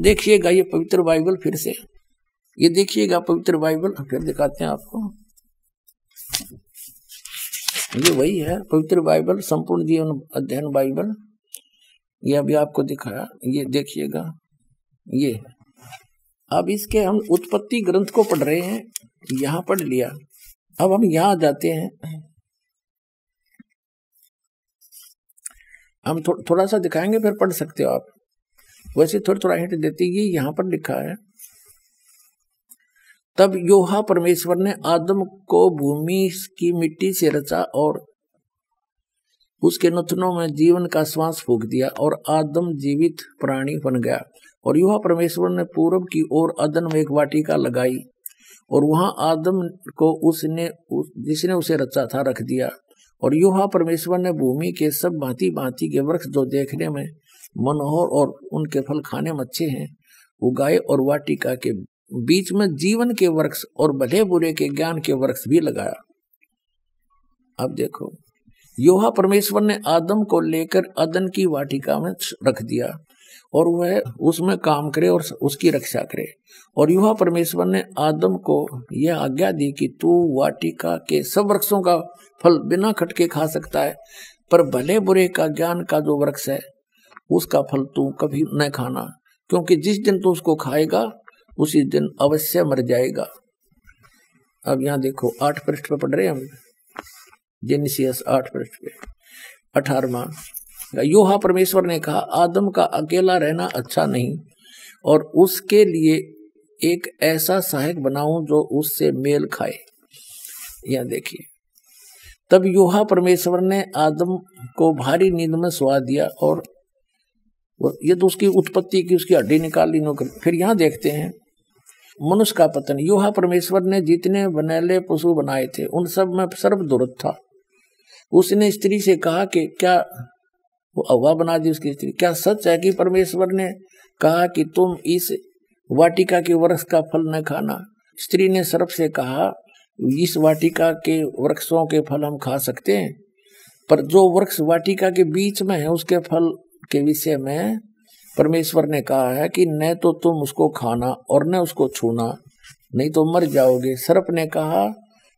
देखिएगा ये पवित्र बाइबल फिर से। ये देखिएगा पवित्र बाइबल फिर दिखाते हैं आपको। ये वही है पवित्र बाइबल संपूर्ण जीवन अध्ययन बाइबल। ये अभी आपको दिखाया ये देखिएगा ये अब इसके हम उत्पत्ति ग्रंथ को पढ़ रहे हैं यहाँ पढ़ लिया। अब हम यहाँ जाते हैं। हम थो, थोड़ा सा दिखाएँगे फिर पढ़ सकते हो आप। वैसे थोड़ा थोड़ा हिंट देती है यहाँ पर लिखा है। तब योहा परमेश्वर ने आदम को भूमि की मिट्टी से रचा और उसके नथनों में जीवन का श्वास फूक दिया और आदम जीवित प्राणी बन गया। और युवा परमेश्वर ने पूर्व की ओर अदन में एक वाटिका लगाई और वहाँ आदम को उसने उस, जिसने उसे रचा था रख दिया। और युवा परमेश्वर ने भूमि के सब भांति भांति के वृक्ष जो देखने में मनोहर और उनके फल खाने में अच्छे हैं। उगाए और वाटिका के बीच में जीवन के वृक्ष और भले बुरे के ज्ञान के वृक्ष भी लगाया। अब देखो, योहा परमेश्वर ने आदम को लेकर अदन की वाटिका में रख दिया और वह उसमें काम करे और उसकी रक्षा करे। और युवा परमेश्वर ने आदम को यह आज्ञा दी कि तू वाटिका के सब वृक्षों का फल बिना खटके खा सकता है, पर भले बुरे का ज्ञान का जो वृक्ष है उसका फल तू कभी न खाना, क्योंकि जिस दिन तू उसको खाएगा, उसी दिन अवश्य मर जाएगा। अब यहाँ देखो, आठ पृष्ठ पे पढ़ रहे हम? जेनिसियस आठ पृष्ठ पे। अठारवा योहा परमेश्वर ने कहा, आदम का अकेला रहना अच्छा नहीं, और उसके लिए एक ऐसा सहायक बनाऊँ जो उससे मेल खाए। यह देखिए। तब योहा परमेश्वर ने आदम को भारी नींद में सुहा दिया और ये तो उसकी उत्पत्ति की उसकी हड्डी निकाल ली, नौकर। फिर यहाँ देखते हैं, मनुष्य का पतन। योहा परमेश्वर ने जितने बनेले पशु बनाए थे, उन सब में सर्व दुर्द था। उसने स्त्री से कहा कि क्या वो अवा बना दी उसकी स्त्री? क्या सच है कि परमेश्वर ने कहा कि तुम इस वाटिका के वृक्ष का फल न खाना? स्त्री ने सर्प से कहा, इस वाटिका के वृक्षों के फल हम खा सकते हैं, पर जो वृक्ष वाटिका के बीच में है, उसके फल के विषय में परमेश्वर ने कहा है कि न तो तुम उसको खाना और न उसको छूना, नहीं तो मर जाओगे। सर्प ने कहा,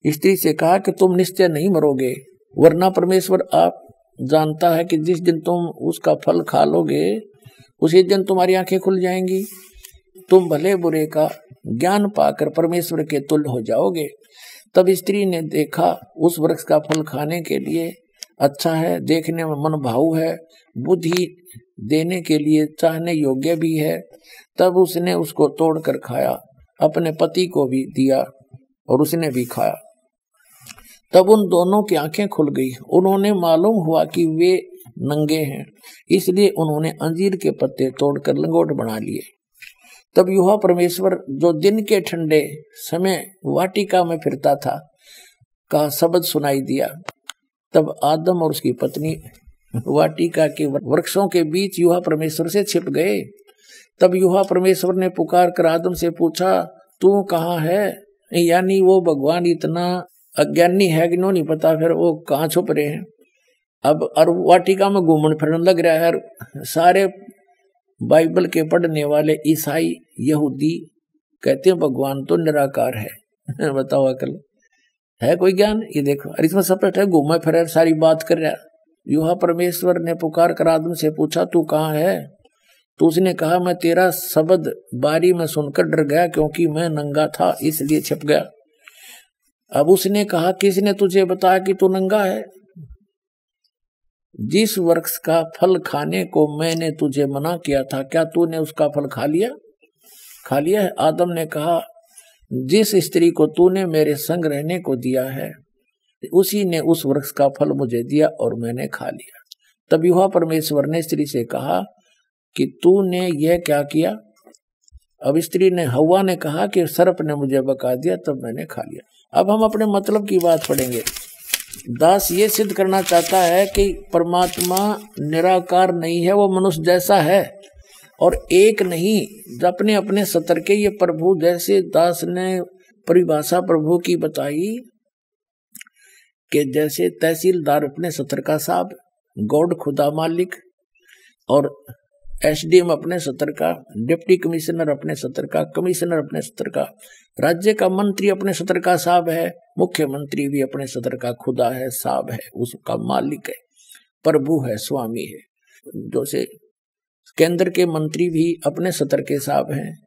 स्त्री से कहा कि तुम निश्चय नहीं मरोगे, वरना परमेश्वर आप जानता है कि जिस दिन तुम उसका फल खा लोगे, उसी दिन तुम्हारी आँखें खुल जाएँगी। तुम भले बुरे का ज्ञान पाकर परमेश्वर के तुल्य हो जाओगे। तब स्त्री ने देखा, उस वृक्ष का फल खाने के लिए अच्छा है, देखने में मन भाव है, बुद्धि देने के लिए चाहने योग्य भी है। तब उसने उसको तोड़कर खाया, अपने पति को भी दिया और उसने भी खाया। तब उन दोनों की आँखें खुल गई। उन्होंने मालूम हुआ कि वे नंगे हैं, इसलिए उन्होंने अंजीर के पत्ते तोड़कर लंगोट बना लिए। तब युवा परमेश्वर जो दिन के ठंडे समय वाटिका में फिरता था, का शब्द सुनाई दिया। तब आदम और उसकी पत्नी वाटिका के वृक्षों के बीच युवा परमेश्वर से छिप गए। तब युवा परमेश्वर ने पुकार कर आदम से पूछा, तू कहाँ है? यानी वो भगवान इतना अज्ञानी है कि नहीं पता फिर वो कहाँ छुप रहे हैं। अब और वाटिका में घूमन फिरन लग रहा है सारे बाइबल के पढ़ने वाले ईसाई यहूदी कहते हैं, भगवान तो निराकार है। बताओ अकल। है कोई ज्ञान? ये देखो अरे इसमें है, घूमे फिर, सारी बात कर रहा युवा परमेश्वर ने पुकार कर आदम से पूछा, तू कहाँ है? तो उसने कहा, मैं तेरा शब्द बारी में सुनकर डर गया, क्योंकि मैं नंगा था, इसलिए छिप गया। अब उसने कहा, किसने तुझे बताया कि तू नंगा है? जिस वृक्ष का फल खाने को मैंने तुझे मना किया था, क्या तूने उसका फल खा लिया? खा लिया है। आदम ने कहा जिस स्त्री को तूने मेरे संग रहने को दिया है, उसी ने उस वृक्ष का फल मुझे दिया और मैंने खा लिया। तब युवा परमेश्वर ने स्त्री से कहा कि तूने यह क्या किया? अब स्त्री ने हवा ने कहा कि सर्प ने मुझे बका दिया, तब मैंने खा लिया। अब हम अपने मतलब की बात पढ़ेंगे। दास ये सिद्ध करना चाहता है कि परमात्मा निराकार नहीं है वो मनुष्य जैसा है। और एक नहीं, अपने अपने सतर के ये प्रभु जैसे दास ने परिभाषा प्रभु की बताई कि जैसे तहसीलदार अपने सतर का साहब, गौड खुदा मालिक और एसडीएम अपने सत्र का, डिप्टी कमिश्नर अपने सत्र का, कमिश्नर अपने सत्र का, राज्य का मंत्री अपने सत्र का साहब है, मुख्यमंत्री भी अपने सत्र का खुदा है, साहब है, उसका मालिक है, प्रभु है, स्वामी है। जैसे केंद्र के मंत्री भी अपने सत्र के साहब हैं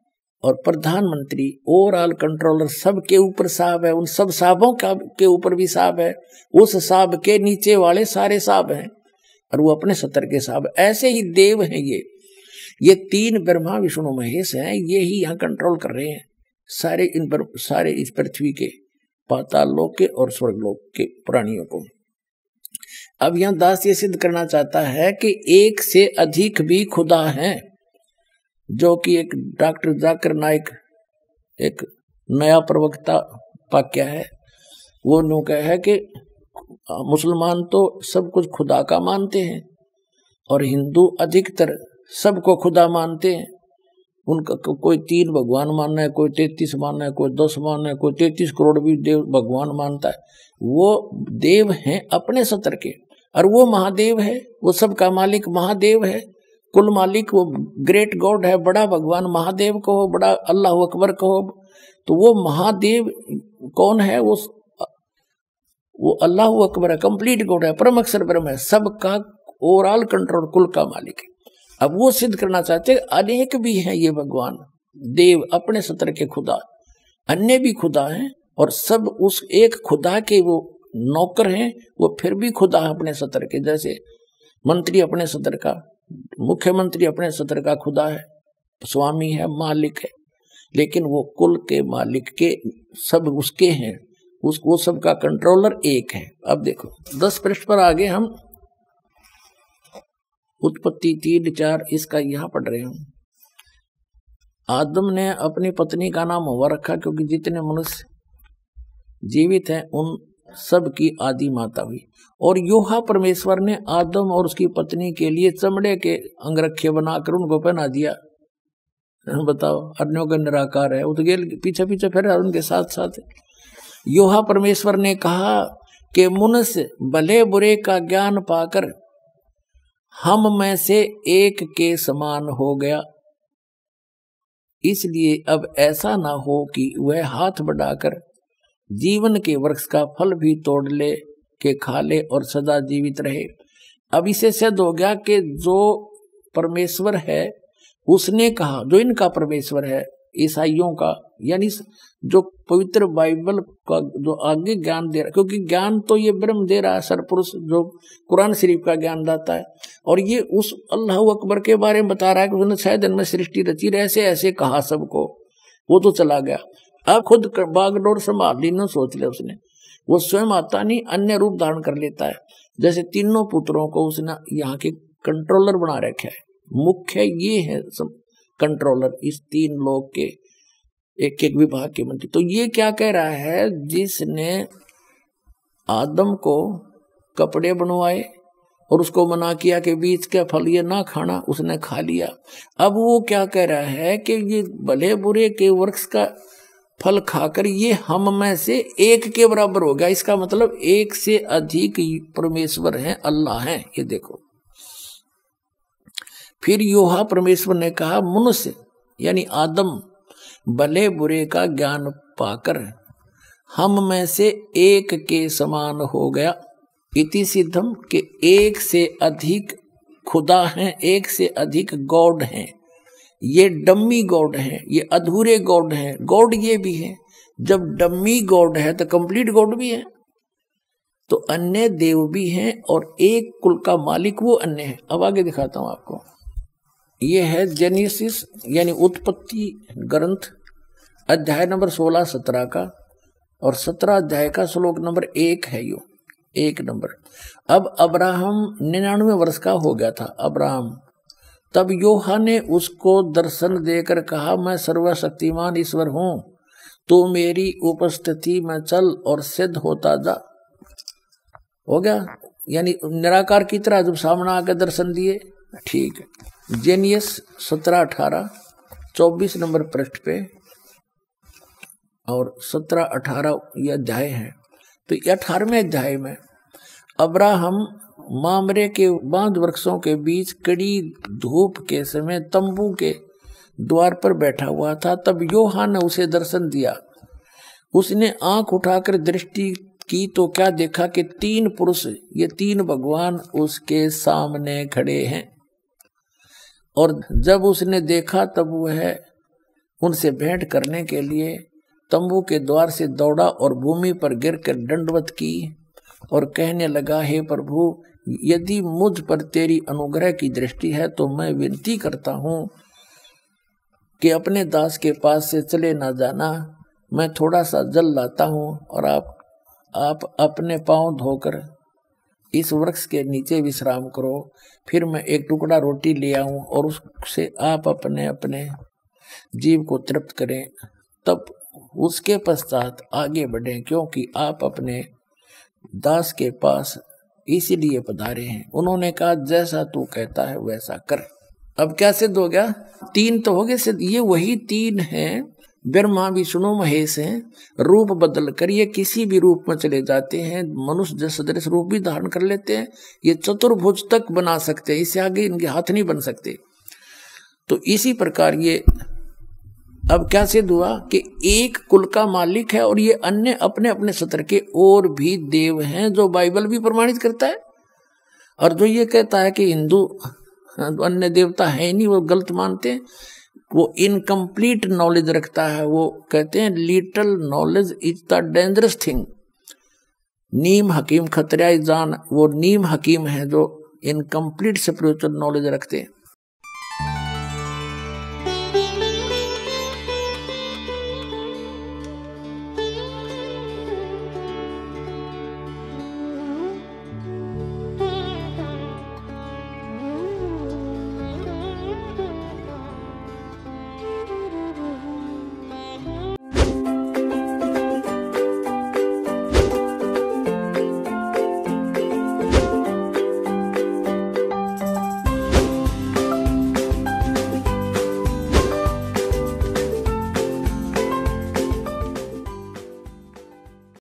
और प्रधानमंत्री ओवरऑल कंट्रोलर सब के ऊपर साहब है, उन सब साहबों का के ऊपर भी साहब है, उस साहब के नीचे वाले सारे साहब हैं और वो अपने सत्र के साहब। ऐसे ही देव हैं ये। ये तीन ब्रह्मा, विष्णु महेश हैं, ये ही यहाँ कंट्रोल कर रहे हैं सारे इन पर सारे इस पृथ्वी के, पाताल लोक के और स्वर्ग लोक के प्राणियों को। अब यहाँ दास ये सिद्ध करना चाहता है कि एक से अधिक भी खुदा हैं जो कि एक डॉक्टर जाकर नायक एक नया प्रवक्ता वाक्य है। वो नो कह है कि मुसलमान तो सब कुछ खुदा का मानते हैं और हिंदू अधिकतर सबको खुदा मानते हैं। उनका को, कोई तीन भगवान मानना है कोई तैतीस मानना है कोई दस मानना है कोई तैतीस करोड़ भी देव भगवान मानता है। वो देव हैं अपने सत्र के। और वो महादेव है, वो सबका मालिक महादेव है। कुल मालिक वो ग्रेट गॉड है, बड़ा भगवान महादेव को हो, बड़ा अल्लाह अकबर को हो। तो वो महादेव कौन है? वो वो अल्लाह अकबर है कंप्लीट गॉड है, परम अक्षर ब्रह्म है, सबका ओवरऑल कंट्रोल कुल का मालिक है। अब वो सिद्ध करना चाहते अनेक भी हैं ये भगवान, देव अपने सत्र के खुदा, अन्य भी खुदा हैं और सब उस एक खुदा के वो नौकर हैं, वो फिर भी खुदा अपने सत्र के, जैसे मंत्री अपने सत्र का, मुख्यमंत्री अपने सत्र का खुदा है, स्वामी है, मालिक है, लेकिन वो कुल के मालिक के सब उसके हैं, उस, वो सबका कंट्रोलर एक है। अब देखो, दस पृष्ठ पर आगे हम उत्पत्ति तीन चार इसका यहाँ पढ़ रहे हूँ आदम ने अपनी पत्नी का नाम हवा रखा, क्योंकि जितने मनुष्य जीवित हैं, उन सब की आदि माता हुई। और योहा परमेश्वर ने आदम और उसकी पत्नी के लिए चमड़े के अंगरखे बनाकर उनको पहना दिया। बताओ अन्यों का निराकार है तो पीछे पीछे फिर उनके साथ साथ योहा परमेश्वर ने कहा कि मनुष्य भले बुरे का ज्ञान पाकर हम में से एक के समान हो गया। इसलिए अब ऐसा ना हो कि वह हाथ बढ़ाकर जीवन के वृक्ष का फल भी तोड़ ले, के खा ले और सदा जीवित रहे। अब इसे सिद्ध हो गया कि जो परमेश्वर है, उसने कहा, जो इनका परमेश्वर है, ईसाइयों का, यानी जो पवित्र बाइबल का जो आगे ज्ञान दे रहा, क्योंकि ज्ञान तो ये ब्रह्म दे रहा है सरपुरुष जो कुरान शरीफ का ज्ञान दाता है। और ये उस अल्लाह अकबर के बारे में बता रहा है कि उसने छह दिन में सृष्टि रची रहे ऐसे ऐसे कहा सबको। वो तो चला गया। अब खुद बागडोर संभाल ली ना सोच लिया उसने। वो स्वयं आता नहीं, अन्य रूप धारण कर लेता है। जैसे तीनों पुत्रों को उसने यहाँ के कंट्रोलर बना रखा है। मुख्य ये है सब कंट्रोलर इस तीन लोग के, एक एक विभाग के मंत्री। तो ये क्या कह रहा है? जिसने आदम को कपड़े बनवाए और उसको मना किया कि बीच का फल ये ना खाना, उसने खा लिया। अब वो क्या कह रहा है कि ये भले बुरे के वृक्ष का फल खाकर ये हम में से एक के बराबर हो गया। इसका मतलब एक से अधिक परमेश्वर हैं, अल्लाह हैं। ये देखो। फिर योहा परमेश्वर ने कहा, मनुष्य यानी आदम, भले बुरे का ज्ञान पाकर हम में से एक के समान हो गया। इति सिद्धम के एक से अधिक खुदा हैं, एक से अधिक गॉड हैं। ये डम्मी गॉड है, ये अधूरे गॉड है, गॉड ये भी है। जब डम्मी गॉड है तो कंप्लीट गॉड भी है। तो अन्य देव भी हैं और एक कुल का मालिक वो अन्य है। अब आगे दिखाता हूँ आपको। ये है जेनिसिस यानी उत्पत्ति ग्रंथ, अध्याय नंबर सोलह, सत्रह का। और सत्रह अध्याय का श्लोक नंबर एक है यो, एक नंबर। अब अब्राहम निन्यानवे वर्ष का हो गया था, अब्राहम। तब योहा ने उसको दर्शन देकर कहा, मैं सर्वशक्तिमान ईश्वर हूँ तो मेरी उपस्थिति में चल और सिद्ध होता जा। हो गया? यानी निराकार की तरह जब सामने आकर दर्शन दिए। ठीक है। जेनियस सत्रह अठारह, चौबीस नंबर पृष्ठ पे। और सत्रह अठारह ये अध्याय है। तो ये अठारहवें अध्याय में अब्राहम मामरे के बाँध वृक्षों के बीच कड़ी धूप के समय तंबू के द्वार पर बैठा हुआ था। तब योहा ने उसे दर्शन दिया। उसने आँख उठाकर दृष्टि की तो क्या देखा कि तीन पुरुष, ये तीन भगवान उसके सामने खड़े हैं। और जब उसने देखा तब वह उनसे भेंट करने के लिए तंबू के द्वार से दौड़ा और भूमि पर गिर कर दंडवत की और कहने लगा, हे प्रभु यदि मुझ पर तेरी अनुग्रह की दृष्टि है तो मैं विनती करता हूँ कि अपने दास के पास से चले ना जाना। मैं थोड़ा सा जल लाता हूँ और आप आप अपने पाँव धोकर इस वृक्ष के नीचे विश्राम करो। फिर मैं एक टुकड़ा रोटी ले आऊँ और उससे आप अपने अपने जीव को तृप्त करें। तब उसके पश्चात आगे बढ़ें, क्योंकि आप अपने दास के पास इसीलिए पधारे हैं। उन्होंने कहा, जैसा तू कहता है, वैसा कर। अब क्या सिद्ध हो गया? तीन तो हो गए सिद्ध। ये वही तीन हैं। ब्रह्मा, विष्णु, महेश हैं। रूप बदल कर ये किसी भी रूप में चले जाते हैं। मनुष्य सदृश रूप भी धारण कर लेते हैं। ये चतुर्भुज तक बना सकते हैं। इससे आगे इनके हाथ नहीं बन सकते। तो इसी प्रकार ये अब क्या सिद्ध हुआ कि एक कुल का मालिक है और ये अन्य अपने अपने सत्र के और भी देव हैं जो बाइबल भी प्रमाणित करता है? और जो ये कहता है कि हिंदू, अन्य देवता है नहीं, वो गलत मानते हैं। वो इनकम्प्लीट नॉलेज रखता है। वो कहते हैं little knowledge is the dangerous thing नीम हकीम खतरा जान, वो नीम हकीम है जो इनकम्प्लीट स्पिरिचुअल नॉलेज रखते हैं।